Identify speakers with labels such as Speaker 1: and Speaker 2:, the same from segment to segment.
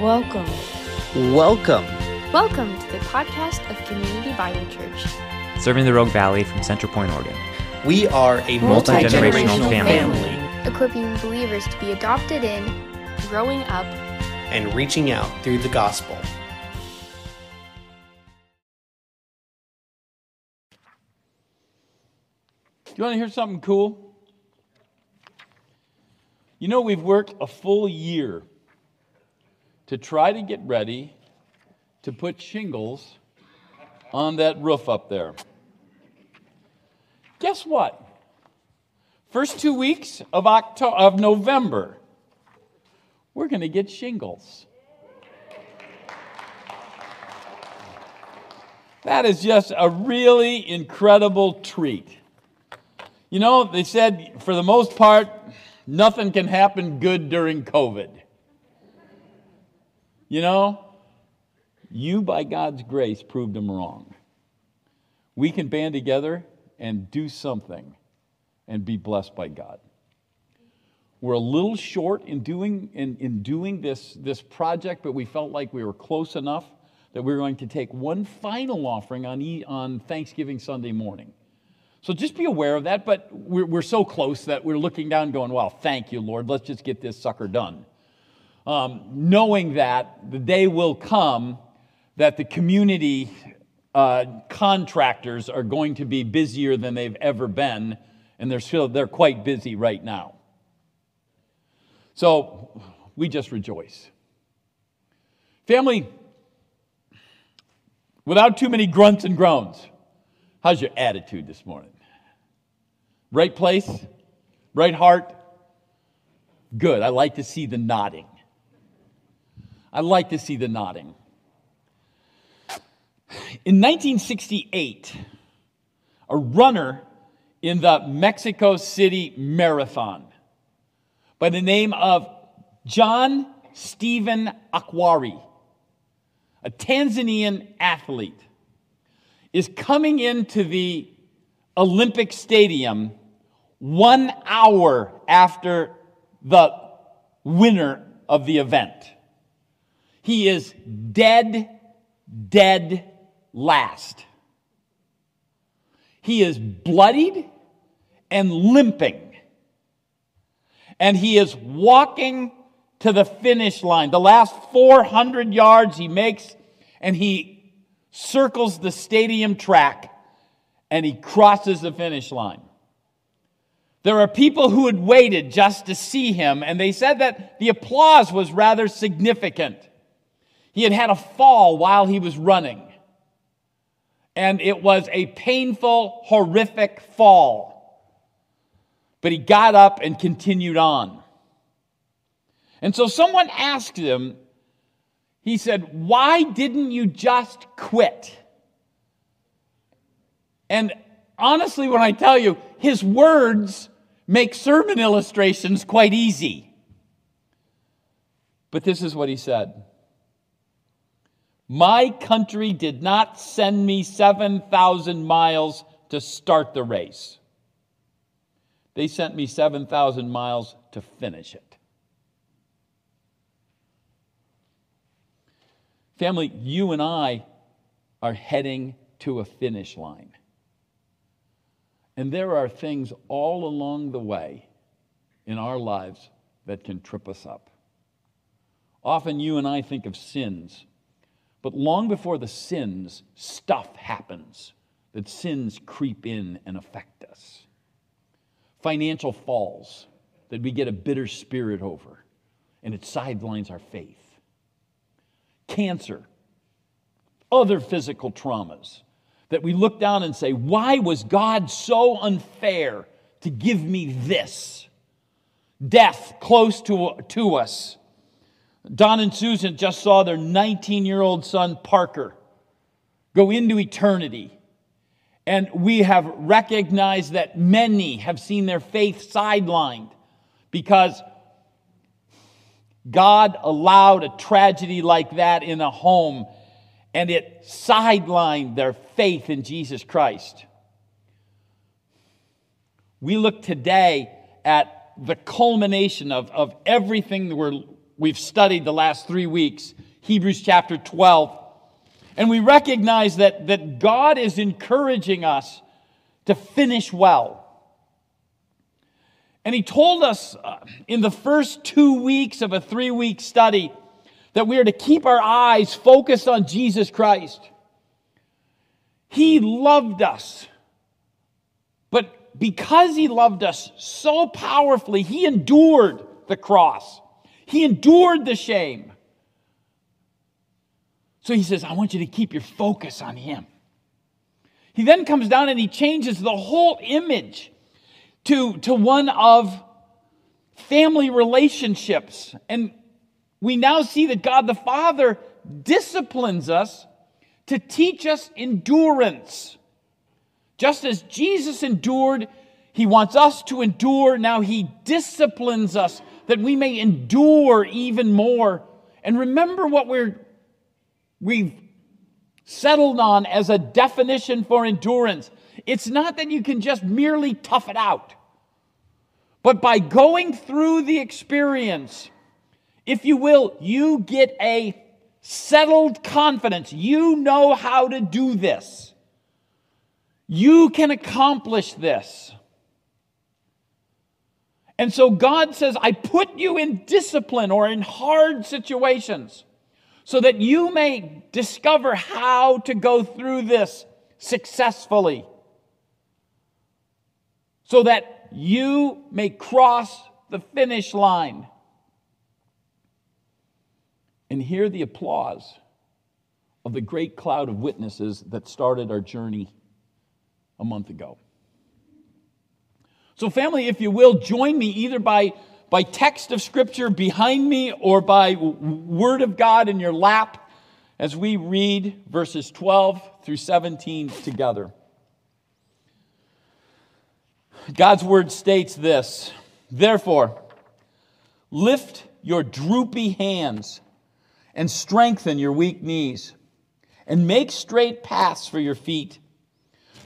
Speaker 1: Welcome.
Speaker 2: Welcome.
Speaker 1: Welcome to the podcast of Community Bible Church.
Speaker 3: serving the Rogue Valley from Central Point, Oregon.
Speaker 2: We are a
Speaker 1: Multi-generational
Speaker 2: multi-generational
Speaker 3: family.
Speaker 2: family
Speaker 1: Equipping believers to be adopted in, growing up,
Speaker 2: and reaching out through the gospel.
Speaker 4: Do you want to hear something cool? You know, we've worked a full year to try to get ready to put shingles on that roof up there. Guess what? First two weeks of, October, of November, we're going to get shingles. That is just a really incredible treat. You know, they said for the most part, nothing can happen good during COVID. You know, you, by God's grace, proved them wrong. We can band together and do something and be blessed by God. We're a little short in doing, in, in doing this, this project, but we felt like we were close enough that we were going to take one final offering on, e- on Thanksgiving Sunday morning. So just be aware of that, but we're, we're so close that we're looking down going, well, thank you, Lord. Let's just get this sucker done. Um, knowing that the day will come that the community uh, contractors are going to be busier than they've ever been, and they're still they're quite busy right now. So we just rejoice. Family, without too many grunts and groans, how's your attitude this morning? Right place? Right heart? Good. I like to see the nodding. I like to see the nodding. In 1968, a runner in the Mexico City Marathon by the name of John Stephen Akwari, a Tanzanian athlete, is coming into the Olympic Stadium one hour after the winner of the event. He is dead, dead last. He is bloodied and limping. And he is walking to the finish line. The last 400 yards he makes, and he circles the stadium track and he crosses the finish line. There are people who had waited just to see him, and they said that the applause was rather significant. He had had a fall while he was running, and it was a painful, horrific fall. But he got up and continued on. And so someone asked him, he said, Why didn't you just quit? And honestly, when I tell you, his words make sermon illustrations quite easy. But this is what he said My country did not send me 7,000 miles to start the race, they sent me 7,000 miles to finish it. Family, you and I are heading to a finish line. And there are things all along the way in our lives that can trip us up. Often you and I think of sins, but long before the sins, stuff happens that sins creep in and affect us. Financial falls that we get a bitter spirit over, and it sidelines our faith. Cancer, other physical traumas that we look down and say, Why was God so unfair to give me this? Death close to, to us. Don and Susan just saw their 19 year old son, Parker, go into eternity. And we have recognized that many have seen their faith sidelined because God allowed a tragedy like that in a home and it sidelined their faith in Jesus Christ. We look today at the culmination of, of everything that we're we've studied the last three weeks, Hebrews chapter 12. And we recognize that, that God is encouraging us to finish well. And He told us uh, in the first two weeks of a three week study that we are to keep our eyes focused on Jesus Christ. He loved us. But because He loved us so powerfully, He endured the cross, He endured the shame. So He says, I want you to keep your focus on Him. He then comes down and He changes the whole image to, to one of family relationships. And we now see that God the Father disciplines us to teach us endurance. Just as Jesus endured, he wants us to endure. Now he disciplines us that we may endure even more. And remember what we're, we've settled on as a definition for endurance. It's not that you can just merely tough it out, but by going through the experience, if you will, you get a settled confidence. You know how to do this. You can accomplish this. And so God says, I put you in discipline or in hard situations so that you may discover how to go through this successfully. So that you may cross the finish line and hear the applause of the great cloud of witnesses that started our journey a month ago. So, family, if you will, join me either by, by text of Scripture behind me or by Word of God in your lap as we read verses 12 through 17 together. God's Word states this Therefore, lift your droopy hands and strengthen your weak knees, and make straight paths for your feet,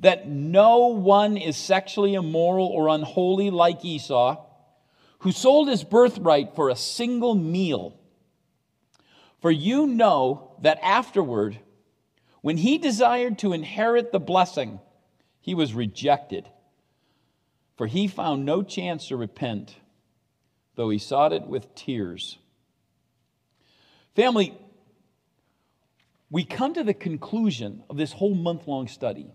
Speaker 4: That no one is sexually immoral or unholy like Esau, who sold his birthright for a single meal. For you know that afterward, when he desired to inherit the blessing, he was rejected. For he found no chance to repent, though he sought it with tears. Family, we come to the conclusion of this whole month long study.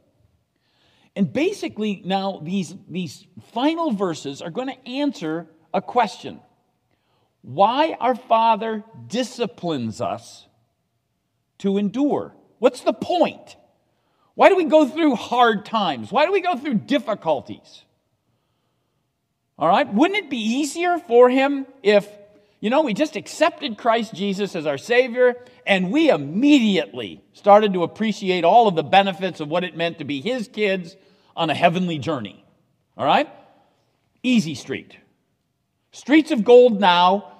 Speaker 4: And basically, now these, these final verses are going to answer a question why our Father disciplines us to endure. What's the point? Why do we go through hard times? Why do we go through difficulties? All right, wouldn't it be easier for him if you know, we just accepted Christ Jesus as our Savior, and we immediately started to appreciate all of the benefits of what it meant to be His kids on a heavenly journey. All right? Easy street. Streets of gold now,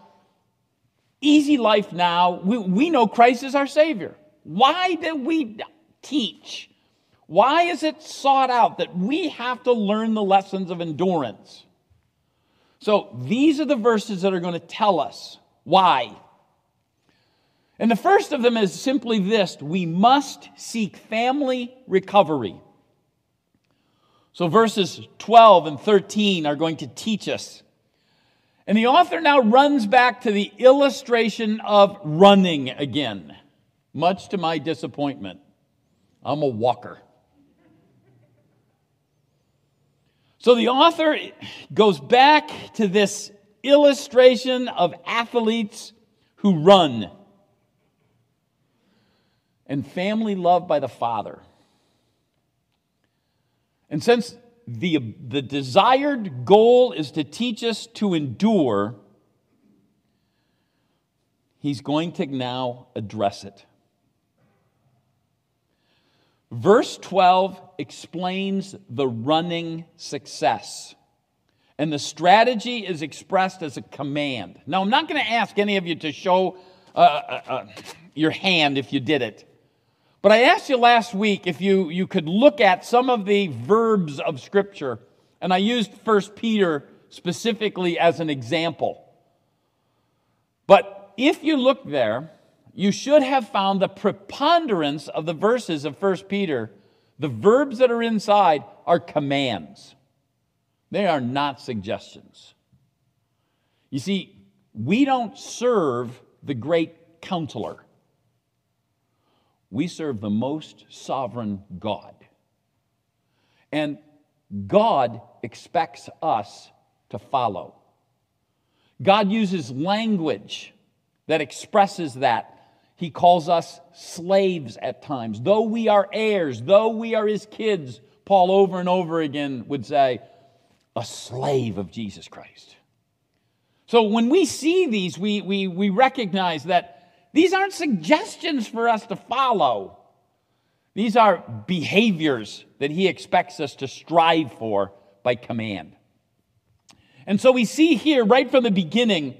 Speaker 4: easy life now. We, we know Christ is our Savior. Why do we teach? Why is it sought out that we have to learn the lessons of endurance? So these are the verses that are going to tell us why. And the first of them is simply this we must seek family recovery. So verses 12 and 13 are going to teach us. And the author now runs back to the illustration of running again, much to my disappointment. I'm a walker. So the author goes back to this illustration of athletes who run and family loved by the Father. And since the, the desired goal is to teach us to endure, he's going to now address it. Verse 12 explains the running success. And the strategy is expressed as a command. Now, I'm not going to ask any of you to show uh, uh, uh, your hand if you did it. But I asked you last week if you, you could look at some of the verbs of Scripture, and I used 1 Peter specifically as an example. But if you look there, you should have found the preponderance of the verses of 1 Peter, the verbs that are inside are commands. They are not suggestions. You see, we don't serve the great counselor. We serve the most sovereign God. And God expects us to follow. God uses language that expresses that. He calls us slaves at times. Though we are heirs, though we are his kids, Paul over and over again would say, a slave of Jesus Christ. So when we see these, we, we, we recognize that these aren't suggestions for us to follow. These are behaviors that he expects us to strive for by command. And so we see here, right from the beginning,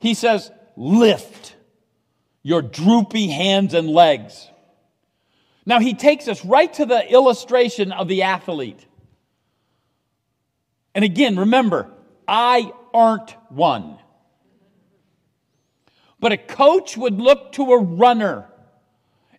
Speaker 4: he says, Lift your droopy hands and legs. Now he takes us right to the illustration of the athlete. And again, remember, I aren't one. But a coach would look to a runner,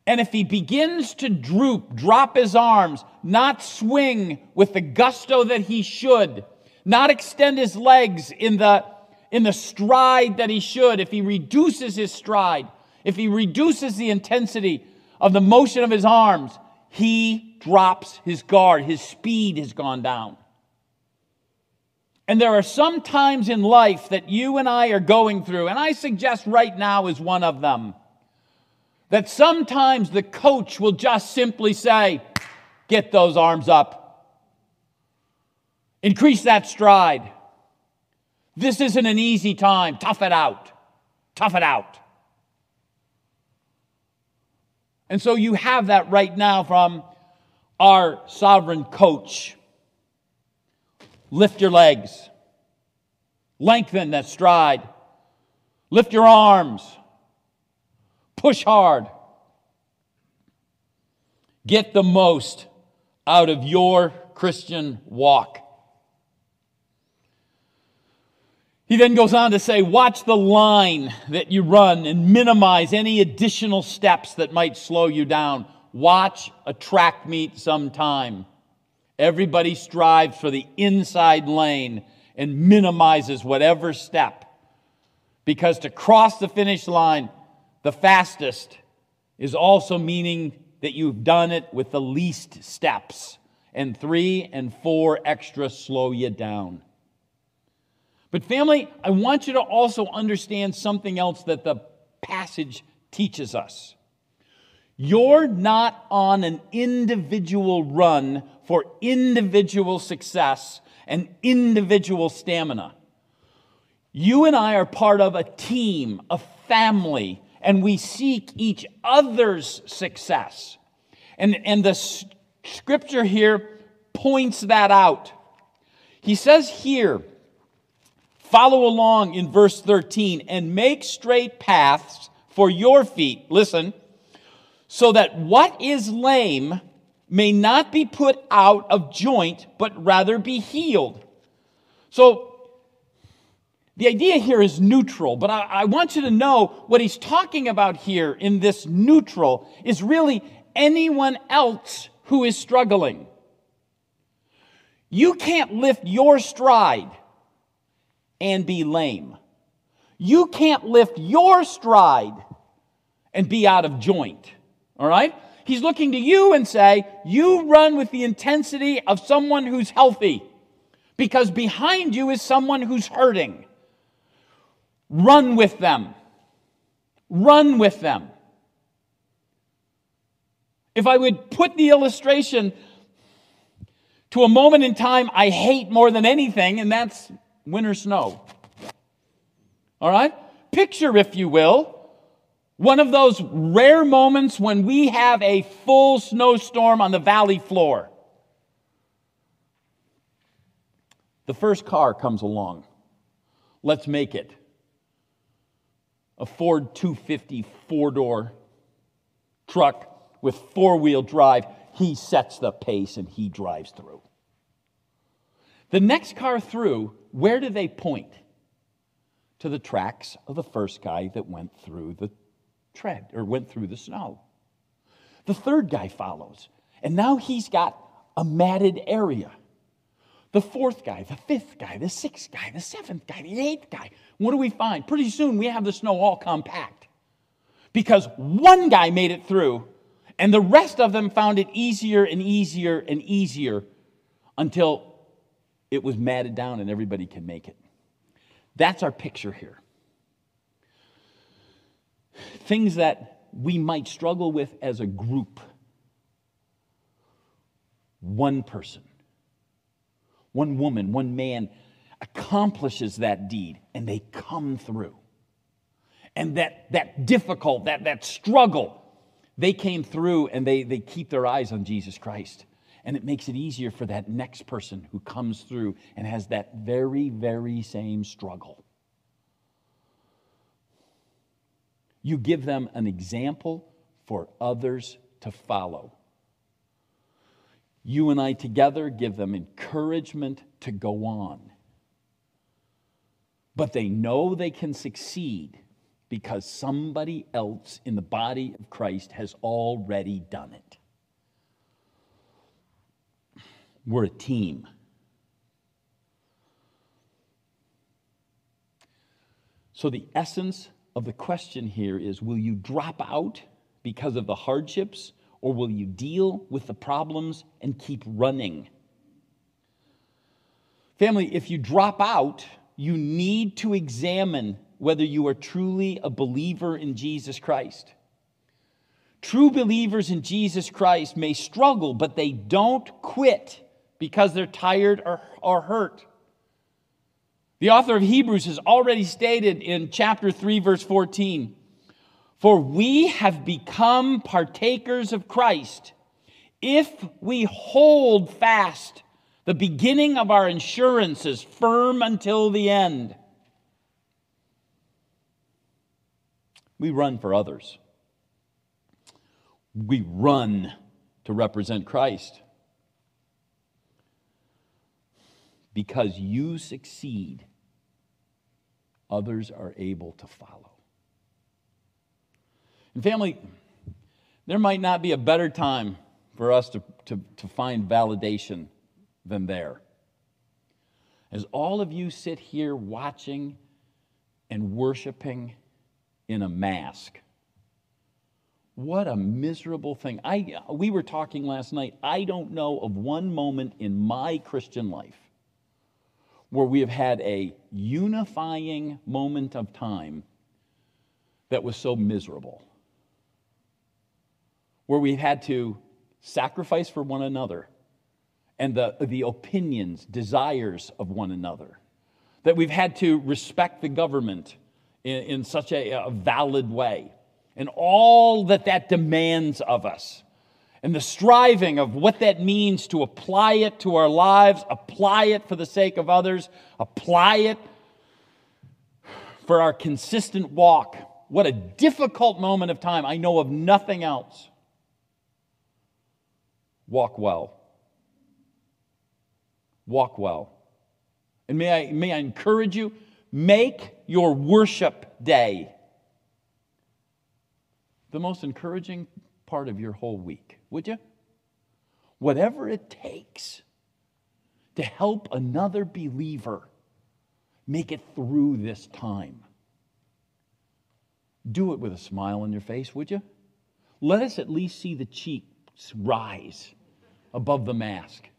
Speaker 4: and if he begins to droop, drop his arms, not swing with the gusto that he should, not extend his legs in the, in the stride that he should, if he reduces his stride, if he reduces the intensity of the motion of his arms, he drops his guard. His speed has gone down. And there are some times in life that you and I are going through, and I suggest right now is one of them, that sometimes the coach will just simply say, Get those arms up, increase that stride. This isn't an easy time. Tough it out. Tough it out. And so you have that right now from our sovereign coach. Lift your legs, lengthen that stride, lift your arms, push hard. Get the most out of your Christian walk. He then goes on to say, watch the line that you run and minimize any additional steps that might slow you down. Watch a track meet sometime. Everybody strives for the inside lane and minimizes whatever step. Because to cross the finish line the fastest is also meaning that you've done it with the least steps. And three and four extra slow you down. But, family, I want you to also understand something else that the passage teaches us. You're not on an individual run for individual success and individual stamina. You and I are part of a team, a family, and we seek each other's success. And, and the scripture here points that out. He says here, follow along in verse 13, and make straight paths for your feet. Listen, so that what is lame may not be put out of joint, but rather be healed. So, the idea here is neutral, but I, I, want you to know what he's talking about here in this neutral is really anyone else who is struggling. You can't lift your stride and be lame. You can't lift your stride and be out of joint. All right? He's looking to you and say, You run with the intensity of someone who's healthy because behind you is someone who's hurting. Run with them. Run with them. If I would put the illustration to a moment in time I hate more than anything, and that's winter snow. All right? Picture, if you will, One of those rare moments when we have a full snowstorm on the valley floor. The first car comes along. Let's make it. A Ford 250 four door truck with four wheel drive. He sets the pace and he drives through. The next car through, where do they point? To the tracks of the first guy that went through the tread or went through the snow. The third guy follows, and now he's got a matted area. The fourth guy, the fifth guy, the sixth guy, the seventh guy, the eighth guy. What do we find? Pretty soon we have the snow all compact because one guy made it through, and the rest of them found it easier and easier and easier until it was matted down and everybody can make it. That's our picture here. Things that we might struggle with as a group. One person, one woman, one man accomplishes that deed and they come through. And that, that difficult, that, that struggle, they came through and they, they keep their eyes on Jesus Christ. And it makes it easier for that next person who comes through and has that very, very same struggle. You give them an example for others to follow. You and I together give them encouragement to go on. But they know they can succeed because somebody else in the body of Christ has already done it. We're a team. So, the essence of the question here is will you drop out because of the hardships, or will you deal with the problems and keep running? Family, if you drop out, you need to examine whether you are truly a believer in Jesus Christ. True believers in Jesus Christ may struggle, but they don't quit because they're tired or, or hurt. The author of Hebrews has already stated in chapter 3, verse 14 For we have become partakers of Christ if we hold fast the beginning of our insurance is firm until the end. We run for others. We run to represent Christ. because you succeed, others are able to follow. And, family, there might not be a better time for us to, to, to find validation than there. As all of you sit here watching and worshiping in a mask, what a miserable thing. I, we were talking last night. I don't know of one moment in my Christian life where we have had a unifying moment of time that was so miserable, where we've had to sacrifice for one another and the, the opinions, desires of one another, that we've had to respect the government in, in such a, a valid way, and all that that demands of us and the striving of what that means to apply it to our lives, apply it for the sake of others, apply it for our consistent walk. What a difficult moment of time. I know of nothing else. Walk well. Walk well. And may I, may I encourage you, make your worship day the most encouraging part of your whole week, would you? Whatever it takes to help another believer make it through this time. Do it with a smile on your face, would you? Let us at least see the cheeks rise above the mask.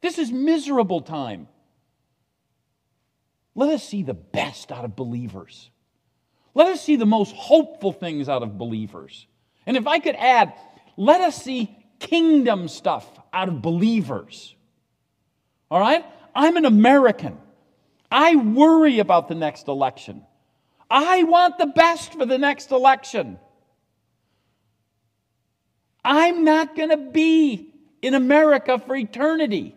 Speaker 4: This is miserable time. Let us see the best out of believers. Let us see the most hopeful things out of believers. And if I could add, let us see kingdom stuff out of believers. All right? I'm an American. I worry about the next election. I want the best for the next election. I'm not going to be in America for eternity.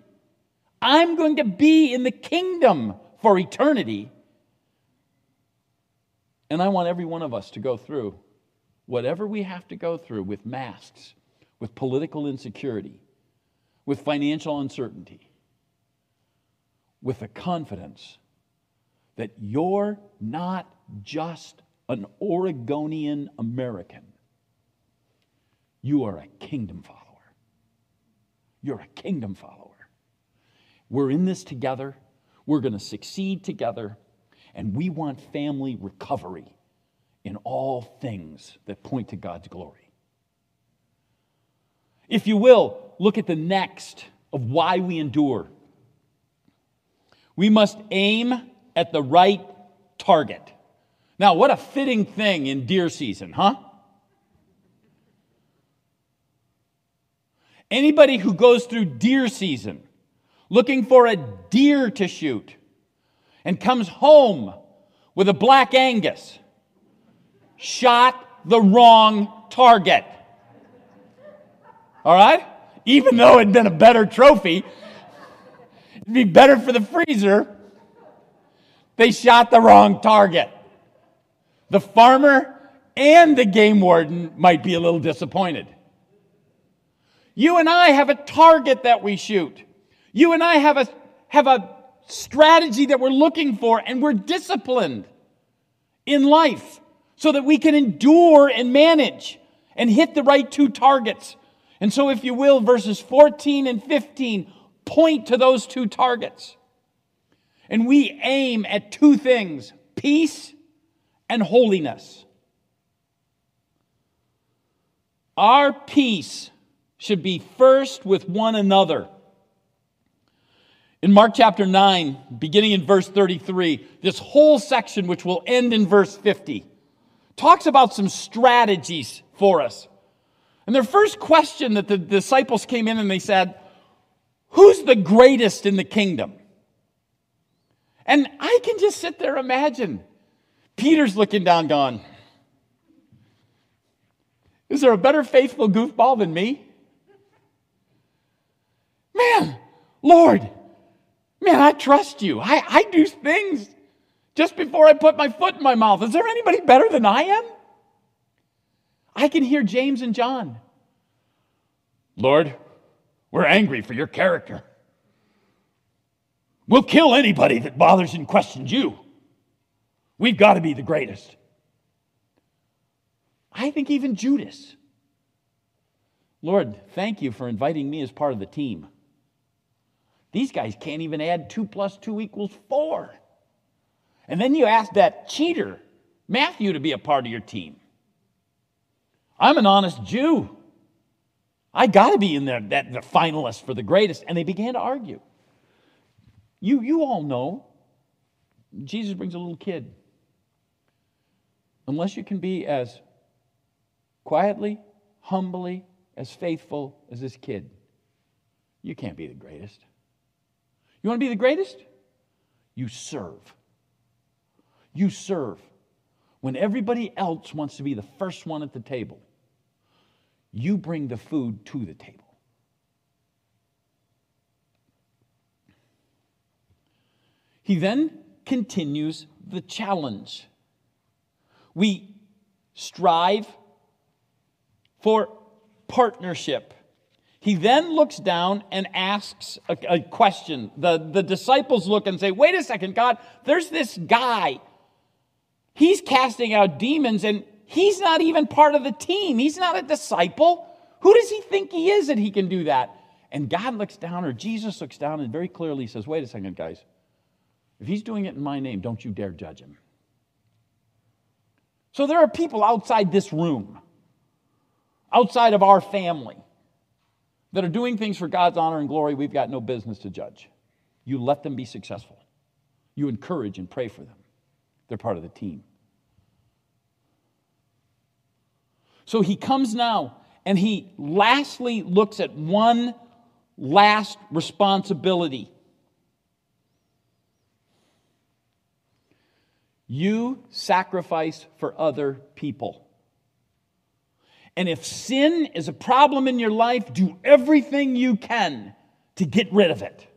Speaker 4: I'm going to be in the kingdom for eternity. And I want every one of us to go through whatever we have to go through with masks, with political insecurity, with financial uncertainty, with the confidence that you're not just an Oregonian American. You are a kingdom follower. You're a kingdom follower. We're in this together. We're going to succeed together. And we want family recovery in all things that point to God's glory. If you will, look at the next of why we endure. We must aim at the right target. Now, what a fitting thing in deer season, huh? Anybody who goes through deer season looking for a deer to shoot and comes home with a black Angus shot the wrong target. All right? Even though it'd been a better trophy, it'd be better for the freezer. They shot the wrong target. The farmer and the game warden might be a little disappointed. You and I have a target that we shoot. You and I have a, have a strategy that we're looking for, and we're disciplined in life so that we can endure and manage and hit the right two targets. And so, if you will, verses 14 and 15 point to those two targets. And we aim at two things peace and holiness. Our peace should be first with one another. In Mark chapter 9, beginning in verse 33, this whole section, which will end in verse 50, talks about some strategies for us. And their first question that the disciples came in and they said, Who's the greatest in the kingdom? And I can just sit there imagine Peter's looking down, going, Is there a better faithful goofball than me? Man, Lord, man, I trust you. I, I do things just before I put my foot in my mouth. Is there anybody better than I am? I can hear James and John. Lord, we're angry for your character. We'll kill anybody that bothers and questions you. We've got to be the greatest. I think even Judas. Lord, thank you for inviting me as part of the team. These guys can't even add two plus two equals four. And then you ask that cheater, Matthew, to be a part of your team. I'm an honest Jew. I got to be in there, that, the finalist for the greatest. And they began to argue. You, you all know Jesus brings a little kid. Unless you can be as quietly, humbly, as faithful as this kid, you can't be the greatest. You want to be the greatest? You serve. You serve. When everybody else wants to be the first one at the table, you bring the food to the table. He then continues the challenge. We strive for partnership. He then looks down and asks a, a, question. The, the disciples look and say, Wait a second, God, there's this guy. He's casting out demons and he's not even part of the team. He's not a disciple. Who does he think he is that he can do that? And God looks down, or Jesus looks down, and very clearly says, Wait a second, guys. If he's doing it in my name, don't you dare judge him. So there are people outside this room, outside of our family, that are doing things for God's honor and glory we've got no business to judge. You let them be successful. You encourage and pray for them. They're part of the team. So he comes now and he lastly looks at one last responsibility You sacrifice for other people. And if sin is a problem in your life, do everything you can to get rid of it.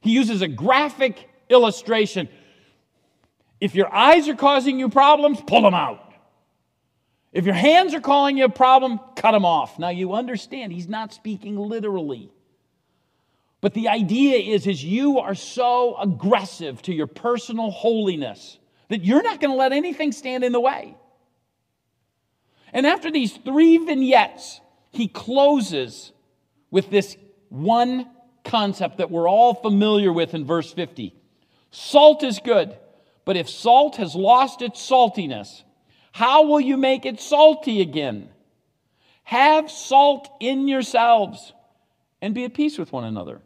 Speaker 4: He uses a graphic illustration. If your eyes are causing you problems, pull them out. If your hands are causing you a problem, cut them off. Now you understand, he's not speaking literally. But the idea is, is you are so aggressive to your personal holiness that you're not going to let anything stand in the way. And after these three vignettes, he closes with this one concept that we're all familiar with in verse 50. Salt is good, but if salt has lost its saltiness, how will you make it salty again? Have salt in yourselves and be at peace with one another.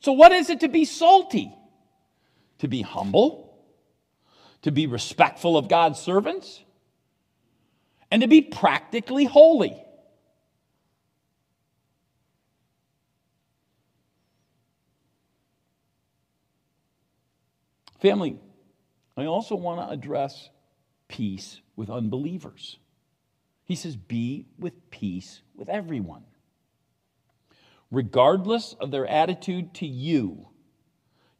Speaker 4: So, what is it to be salty? To be humble, to be respectful of God's servants, and to be practically holy. Family, I also want to address peace with unbelievers. He says, Be with peace with everyone regardless of their attitude to you,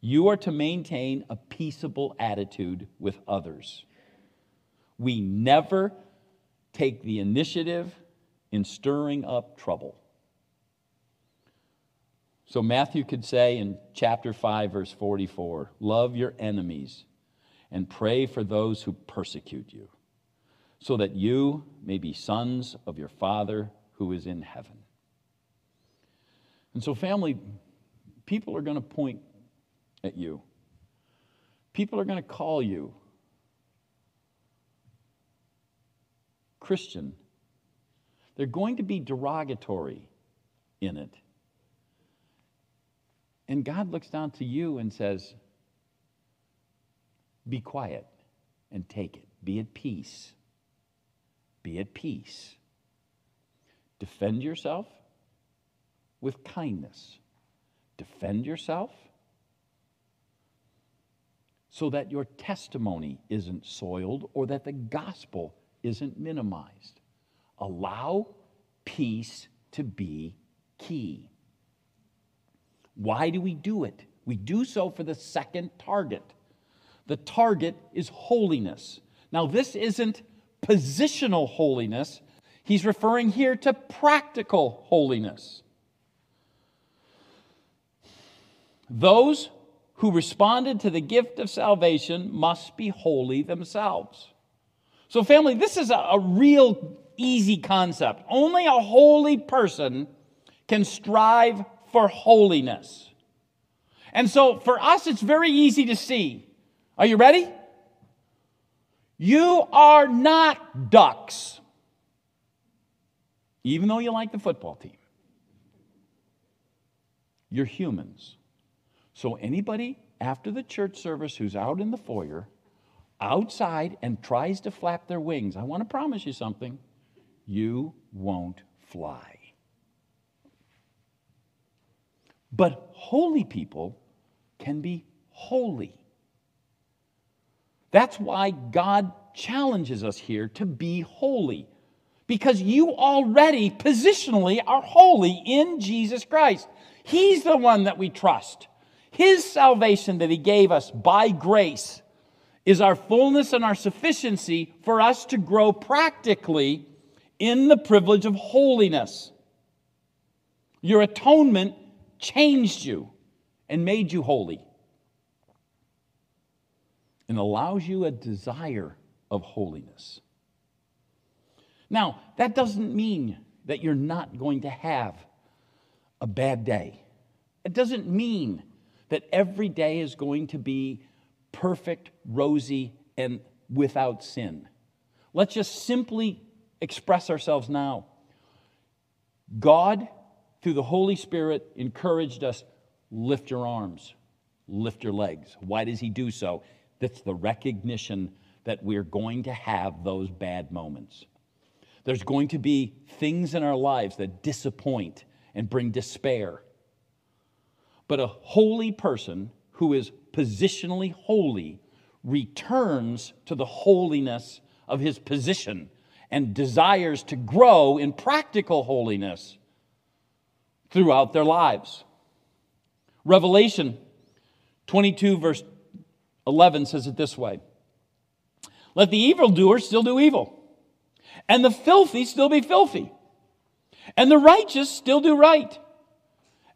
Speaker 4: you are to maintain a peaceable attitude with others. We never take the initiative in stirring up trouble. So Matthew could say in chapter 5, verse 44 Love your enemies and pray for those who persecute you, so that you may be sons of your Father who is in heaven. And so, family, people are going to point at you. People are going to call you Christian. They're going to be derogatory in it. And God looks down to you and says, Be quiet and take it. Be at peace. Be at peace. Defend yourself with kindness. Defend yourself so that your testimony isn't soiled or that the gospel isn't minimized. Allow peace to be key. Why do we do it? We do so for the second target. The target is holiness. Now, this isn't positional holiness, he's referring here to practical holiness. Those who responded to the gift of salvation must be holy themselves. So, family, this is a, a, real easy concept. Only a holy person can strive for holiness. And so, for us, it's very easy to see. Are you ready? You are not ducks, even though you like the football team. You're humans. So, anybody after the church service who's out in the foyer, outside, and tries to flap their wings, I want to promise you something you won't fly. But holy people can be holy. That's why God challenges us here to be holy. Because you already positionally are holy in Jesus Christ. He's the one that we trust. His salvation that He gave us by grace is our fullness and our sufficiency for us to grow practically in the privilege of holiness. Your atonement changed you and made you holy and allows you a desire of holiness. Now, that doesn't mean that you're not going to have a bad day. It doesn't mean that every day is going to be perfect, rosy, and without sin. Let's just simply express ourselves now. God, through the Holy Spirit, encouraged us lift your arms, lift your legs. Why does He do so? That's the recognition that we're going to have those bad moments. There's going to be things in our lives that disappoint and bring despair. But a holy person who is positionally holy returns to the holiness of his position and desires to grow in practical holiness throughout their lives. Revelation 22, verse 11 says it this way Let the evildoer still do evil, and the filthy still be filthy, and the righteous still do right,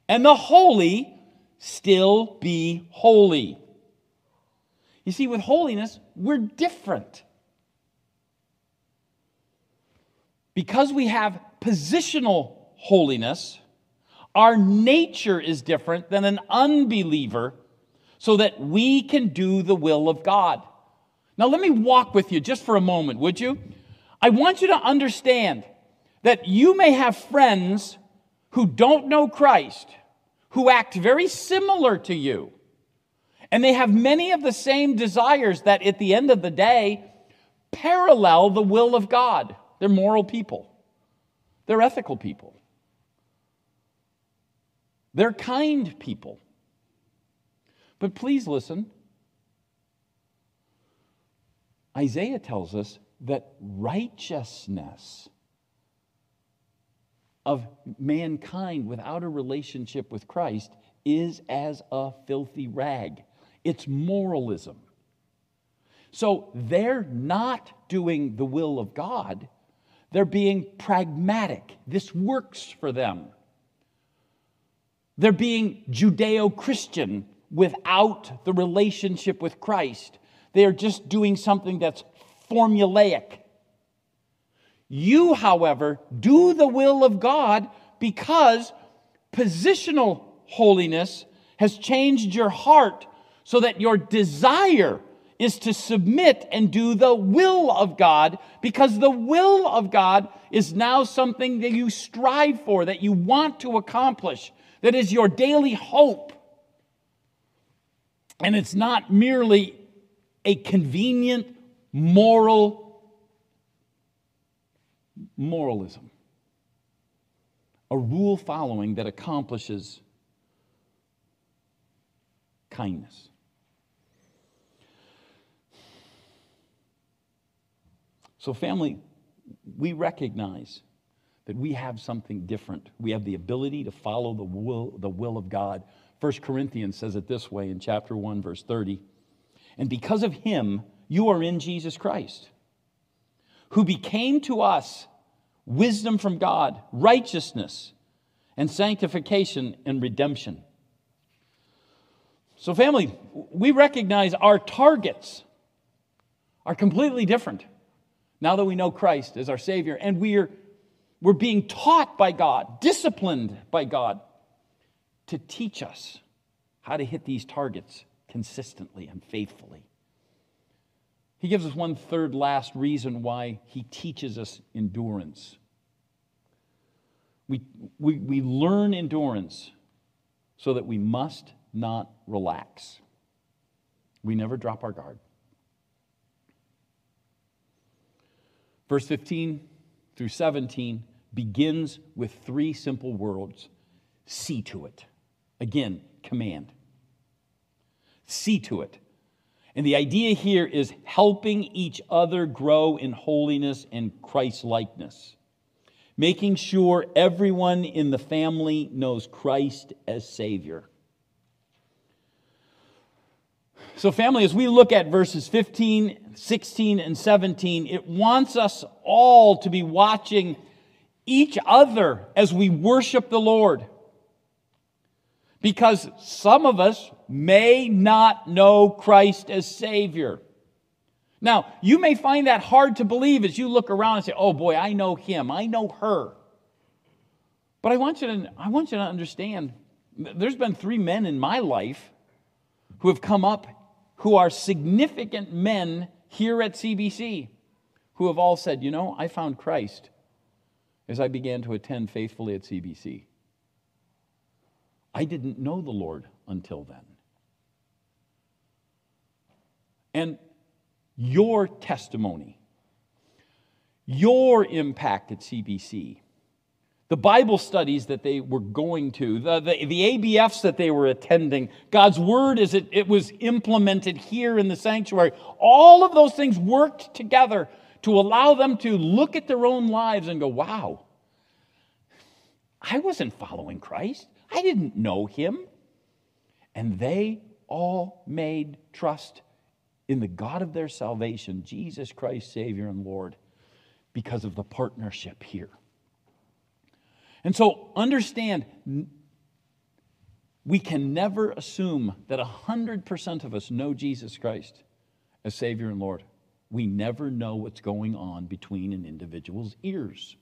Speaker 4: and the holy still be holy. You see, with holiness, we're different. Because we have positional holiness, our nature is different than an unbeliever so that we can do the will of God. Now, let me walk with you just for a moment, would you? I want you to understand that you may have friends who don't know Christ, who act very similar to you, and they have many of the same desires that at the end of the day parallel the will of God. They're moral people, they're ethical people, they're kind people. But please listen. Isaiah tells us that righteousness of mankind without a relationship with Christ is as a filthy rag. It's moralism. So they're not doing the will of God, they're being pragmatic. This works for them. They're being Judeo Christian without the relationship with Christ. They are just doing something that's formulaic. You, however, do the will of God because positional holiness has changed your heart so that your desire is to submit and do the will of God because the will of God is now something that you strive for, that you want to accomplish, that is your daily hope. And it's not merely a convenient moral moralism, a rule following that accomplishes kindness. So, family, we recognize that we have something different. We have the ability to follow the will, the will of God. 1 Corinthians says it this way in chapter 1, verse 30. And because of him, you are in Jesus Christ, who became to us wisdom from God, righteousness, and sanctification and redemption. So, family, we recognize our targets are completely different now that we know Christ as our Savior, and we are, we're being taught by God, disciplined by God to teach us how to hit these targets consistently and faithfully. He gives us one third last reason why he teaches us endurance. We, we, we learn endurance so that we must not relax. We never drop our guard. Verse 15 through 17 begins with three simple words see to it. Again, command. See to it. And the idea here is helping each other grow in holiness and Christ likeness, making sure everyone in the family knows Christ as Savior. So, family, as we look at verses 15, 16, and 17, it wants us all to be watching each other as we worship the Lord. Because some of us may not know Christ as Savior. Now, you may find that hard to believe as you look around and say, oh boy, I know him, I know her. But I want you to, I want you to understand there's been three men in my life who have come up who are significant men here at CBC who have all said, you know, I found Christ as I began to attend faithfully at CBC. I didn't know the Lord until then. And your testimony, your impact at CBC, the Bible studies that they were going to, the, the, the ABFs that they were attending, God's word as it, it was implemented here in the sanctuary, all of those things worked together to allow them to look at their own lives and go, wow, I wasn't following Christ. I didn't know him. And they all made trust in the God of their salvation, Jesus Christ, Savior and Lord, because of the partnership here. And so understand, we can never assume that 100% of us know Jesus Christ as Savior and Lord. We never know what's going on between an individual's ears.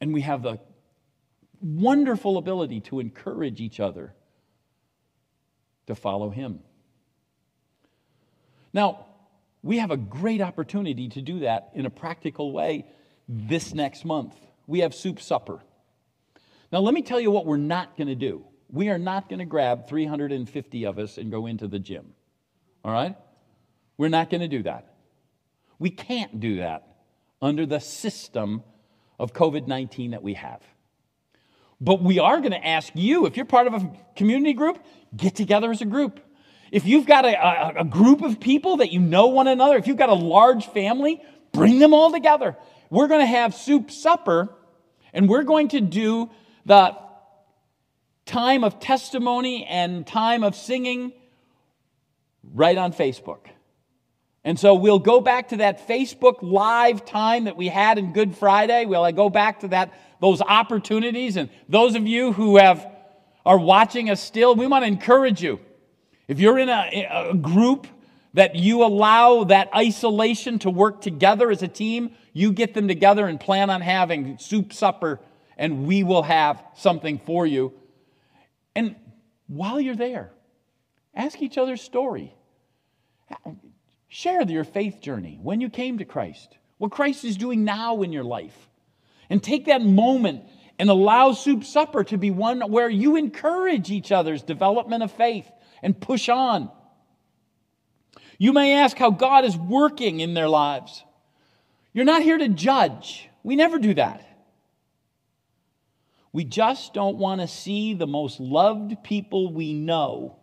Speaker 4: And we have the wonderful ability to encourage each other to follow Him. Now, we have a great opportunity to do that in a practical way this next month. We have soup supper. Now, let me tell you what we're not going to do. We are not going to grab 350 of us and go into the gym. All right? We're not going to do that. We can't do that under the system of COVID 19 that we have. But we are going to ask you, if you're part of a community group, get together as a group. If you've got a, a, a, group of people that you know one another, if you've got a large family, bring them all together. We're going to have soup supper, and we're going to do the time of testimony and time of singing right on Facebook. And so we'll go back to that Facebook live time that we had in Good Friday. We'll go back to that those opportunities and those of you who have are watching us still, we want to encourage you. If you're in a, a group that you allow that isolation to work together as a team, you get them together and plan on having soup supper and we will have something for you. And while you're there, ask each other's story. Share your faith journey, when you came to Christ, what Christ is doing now in your life. And take that moment and allow Soup Supper to be one where you encourage each other's development of faith and push on. You may ask how God is working in their lives. You're not here to judge. We never do that. We just don't want to see the most loved people we know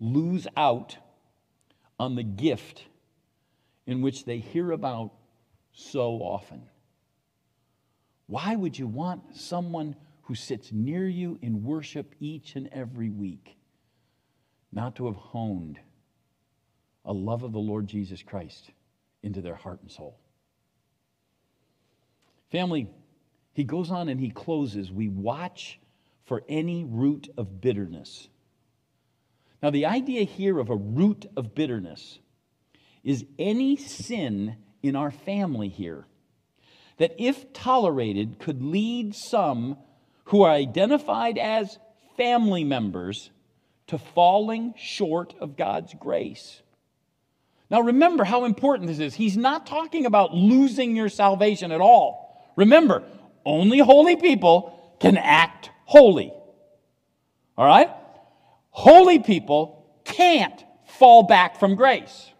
Speaker 4: lose out on the gift in which they hear about so often. Why would you want someone who sits near you in worship each and every week not to have honed a love of the Lord Jesus Christ into their heart and soul? Family, he goes on and he closes, we watch for any root of bitterness. Now, the idea here of a root of bitterness is any sin in our family here that, if tolerated, could lead some who are identified as family members to falling short of God's grace. Now, remember how important this is. He's not talking about losing your salvation at all. Remember, only holy people can act holy. All right? Holy people can't fall back from grace.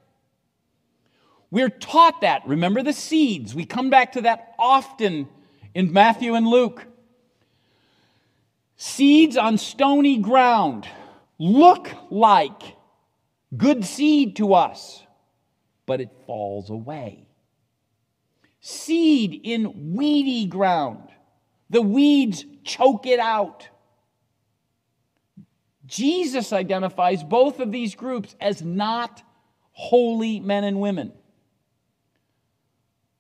Speaker 4: We're taught that. Remember the seeds. We come back to that often in Matthew and Luke. Seeds on stony ground look like good seed to us, but it falls away seed in weedy ground. The weeds choke it out. Jesus identifies both of these groups as not holy men and women.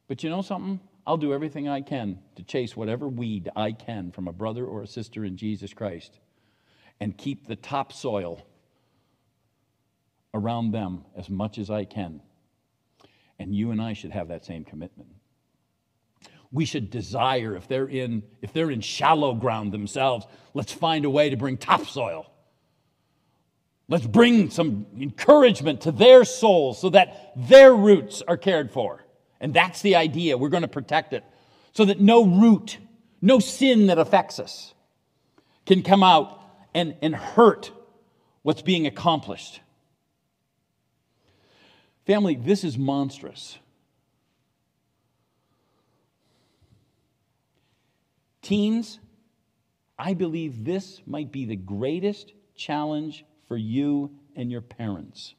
Speaker 4: But you know something? I'll do everything I can to chase whatever weed I can from a brother or a sister in Jesus Christ and keep the topsoil around them as much as I can. And you and I should have that same commitment we should desire if they're in if they're in shallow ground themselves let's find a way to bring topsoil let's bring some encouragement to their souls so that their roots are cared for and that's the idea. We're going to protect it so that no root no sin that affects us can come out and, and hurt what's being accomplished. Family this is monstrous. Teens, I believe this might be the greatest challenge for you and your parents.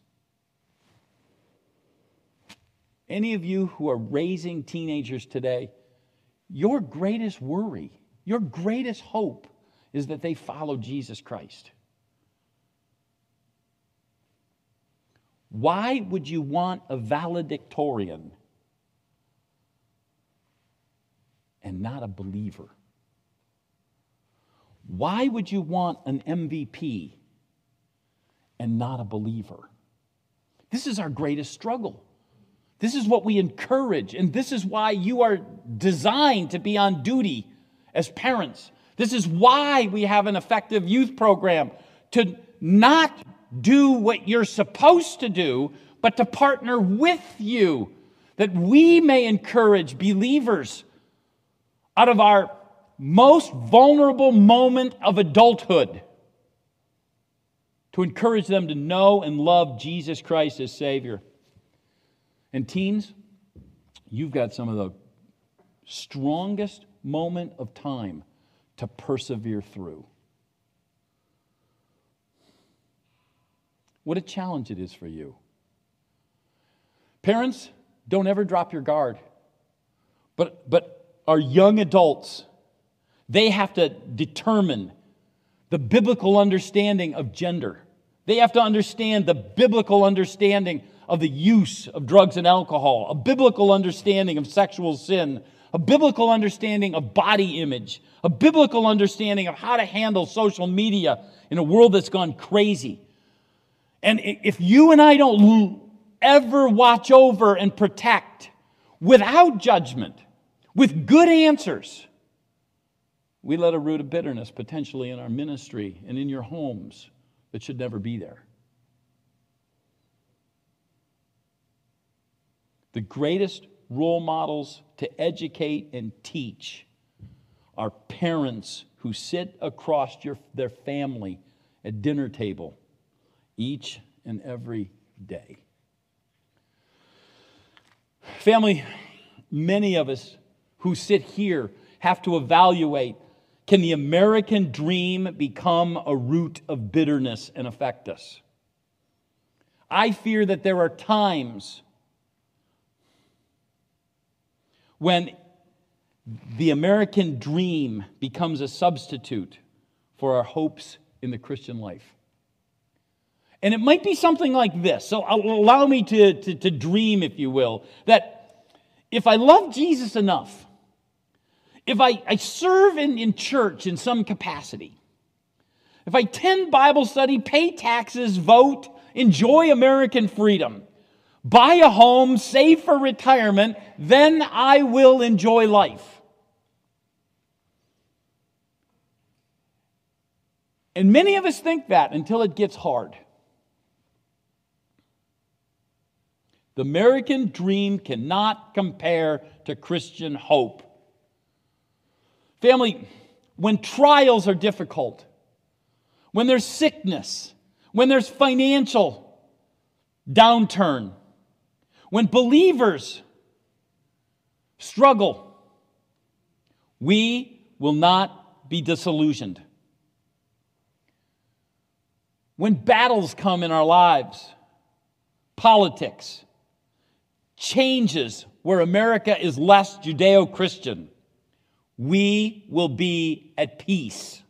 Speaker 4: Any of you who are raising teenagers today, your greatest worry, your greatest hope is that they follow Jesus Christ. Why would you want a valedictorian and not a believer? Why would you want an MVP and not a believer? This is our greatest struggle. This is what we encourage, and this is why you are designed to be on duty as parents. This is why we have an effective youth program to not do what you're supposed to do, but to partner with you, that we may encourage believers out of our most vulnerable moment of adulthood to encourage them to know and love Jesus Christ as Savior. And teens, you've got some of the strongest moment of time to persevere through. What a challenge it is for you. Parents, don't ever drop your guard. But, but our young adults, they have to determine the biblical understanding of gender. They have to understand the biblical understanding of the use of drugs and alcohol, a biblical understanding of sexual sin, a biblical understanding of body image, a biblical understanding of how to handle social media in a world that's gone crazy. And if you and I don't ever watch over and protect without judgment, with good answers, we let a root of bitterness potentially in our ministry and in your homes that should never be there. The greatest role models to educate and teach are parents who sit across your, their family at dinner table each and every day. Family, many of us who sit here have to evaluate can the American dream become a root of bitterness and affect us? I fear that there are times when the American dream becomes a substitute for our hopes in the Christian life. And it might be something like this. So allow me to, to, to dream, if you will, that if I love Jesus enough, if I, I serve in, in church in some capacity, if I attend Bible study, pay taxes, vote, enjoy American freedom, buy a home, save for retirement, then I will enjoy life. And many of us think that until it gets hard. The American dream cannot compare to Christian hope. Family, when trials are difficult, when there's sickness, when there's financial downturn, when believers struggle, we will not be disillusioned. When battles come in our lives, politics, changes where America is less Judeo Christian, we will be at peace.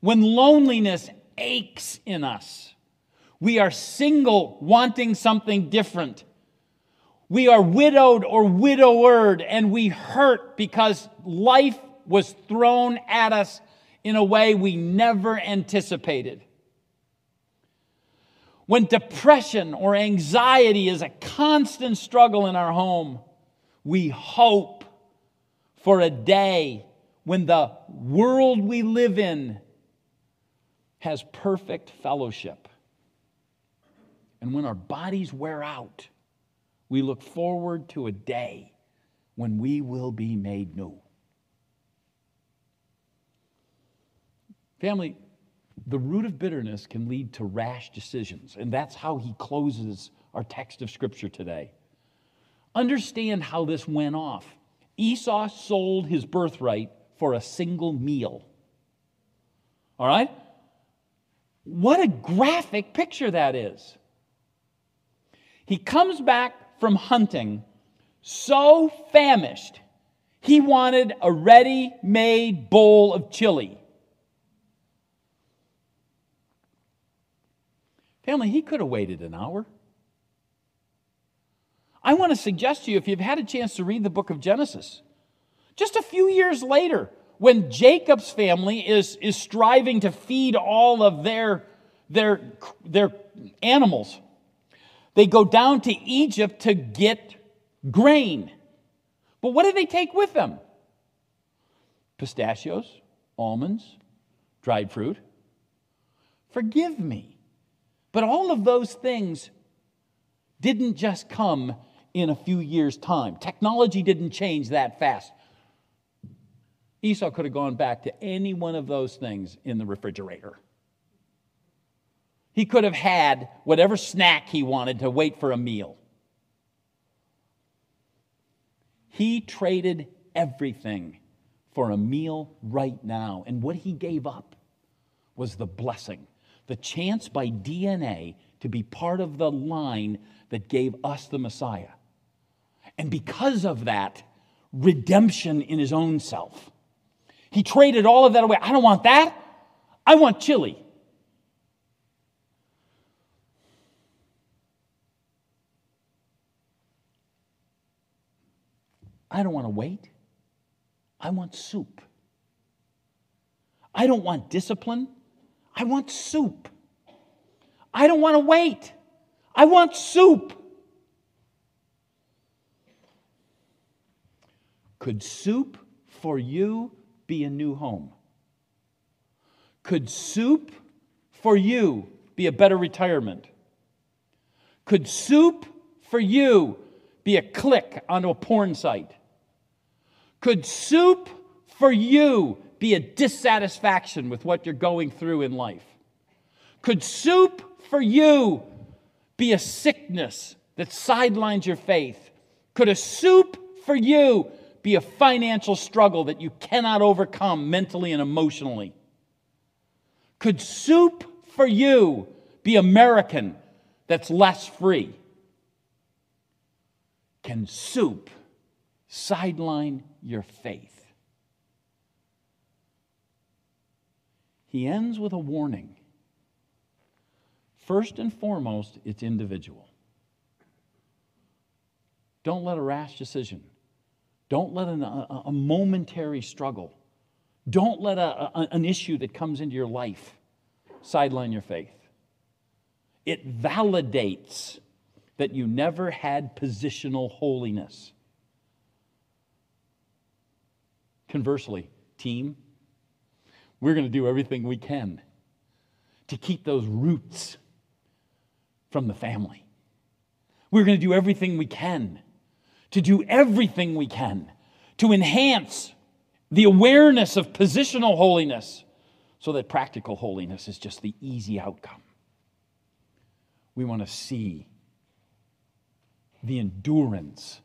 Speaker 4: When loneliness aches in us, we are single, wanting something different. We are widowed or widowered, and we hurt because life was thrown at us in a way we never anticipated when depression or anxiety is a constant struggle in our home, we hope for a day when the world we live in has perfect fellowship. And when our bodies wear out, we look forward to a day when we will be made new. Family, the root of bitterness can lead to rash decisions. And that's how he closes our text of Scripture today. Understand how this went off. Esau sold his birthright for a single meal. All right? What a graphic picture that is. He comes back from hunting so famished, he wanted a ready made bowl of chili. Family, he could have waited an hour. I want to suggest to you, if you've had a chance to read the book of Genesis, just a few years later, when Jacob's family is, is striving to feed all of their, their, their animals, they go down to Egypt to get grain. But what do they take with them? Pistachios, almonds, dried fruit. Forgive me. But all of those things didn't just come in a few years' time. Technology didn't change that fast. Esau could have gone back to any one of those things in the refrigerator. He could have had whatever snack he wanted to wait for a meal. He traded everything for a meal right now. And what he gave up was the blessing, the chance by DNA to be part of the line that gave us the Messiah. And because of that, redemption in his own self. He traded all of that away. I don't want that. I want chili. I don't want to wait. I want soup. I don't want discipline. I want soup. I don't want to wait. I want soup. Could soup for you be a new home? Could soup for you be a better retirement? Could soup for you be a click onto a porn site? Could soup for you be a dissatisfaction with what you're going through in life? Could soup for you be a sickness that sidelines your faith? Could a soup for you be a financial struggle that you cannot overcome mentally and emotionally? Could soup for you be American that's less free? Can soup sideline your faith. He ends with a warning. First and foremost, it's individual. Don't let a rash decision, don't let an, a, a, momentary struggle, don't let a, a, an issue that comes into your life sideline your faith. It validates that you never had positional holiness. Conversely, team, we're going to do everything we can to keep those roots from the family. We're going to do everything we can to do everything we can to enhance the awareness of positional holiness so that practical holiness is just the easy outcome. We want to see the endurance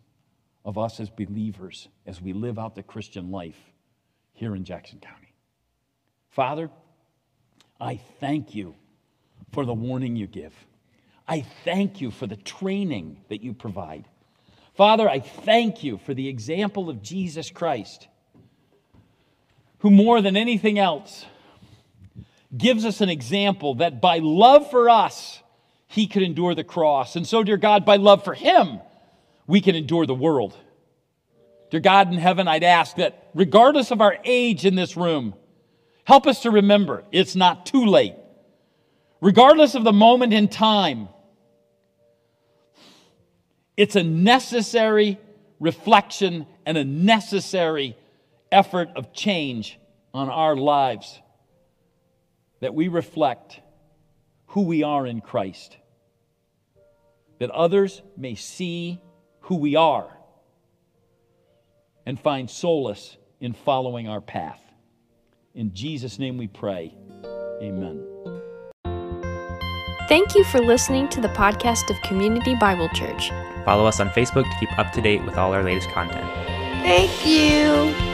Speaker 4: of us as believers as we live out the Christian life here in Jackson County. Father, I thank you for the warning you give. I thank you for the training that you provide. Father, I thank you for the example of Jesus Christ, who more than anything else gives us an example that by love for us, he could endure the cross. And so, dear God, by love for him, we can endure the world. Dear God in heaven, I'd ask that regardless of our age in this room, help us to remember it's not too late. Regardless of the moment in time, it's a necessary reflection and a necessary effort of change on our lives that we reflect who we are in Christ, that others may see who we are and find solace in following our path. In Jesus' name we pray. Amen.
Speaker 1: Thank you for listening to the podcast of Community Bible Church.
Speaker 3: Follow us on Facebook to keep up to date with all our latest content.
Speaker 1: Thank you.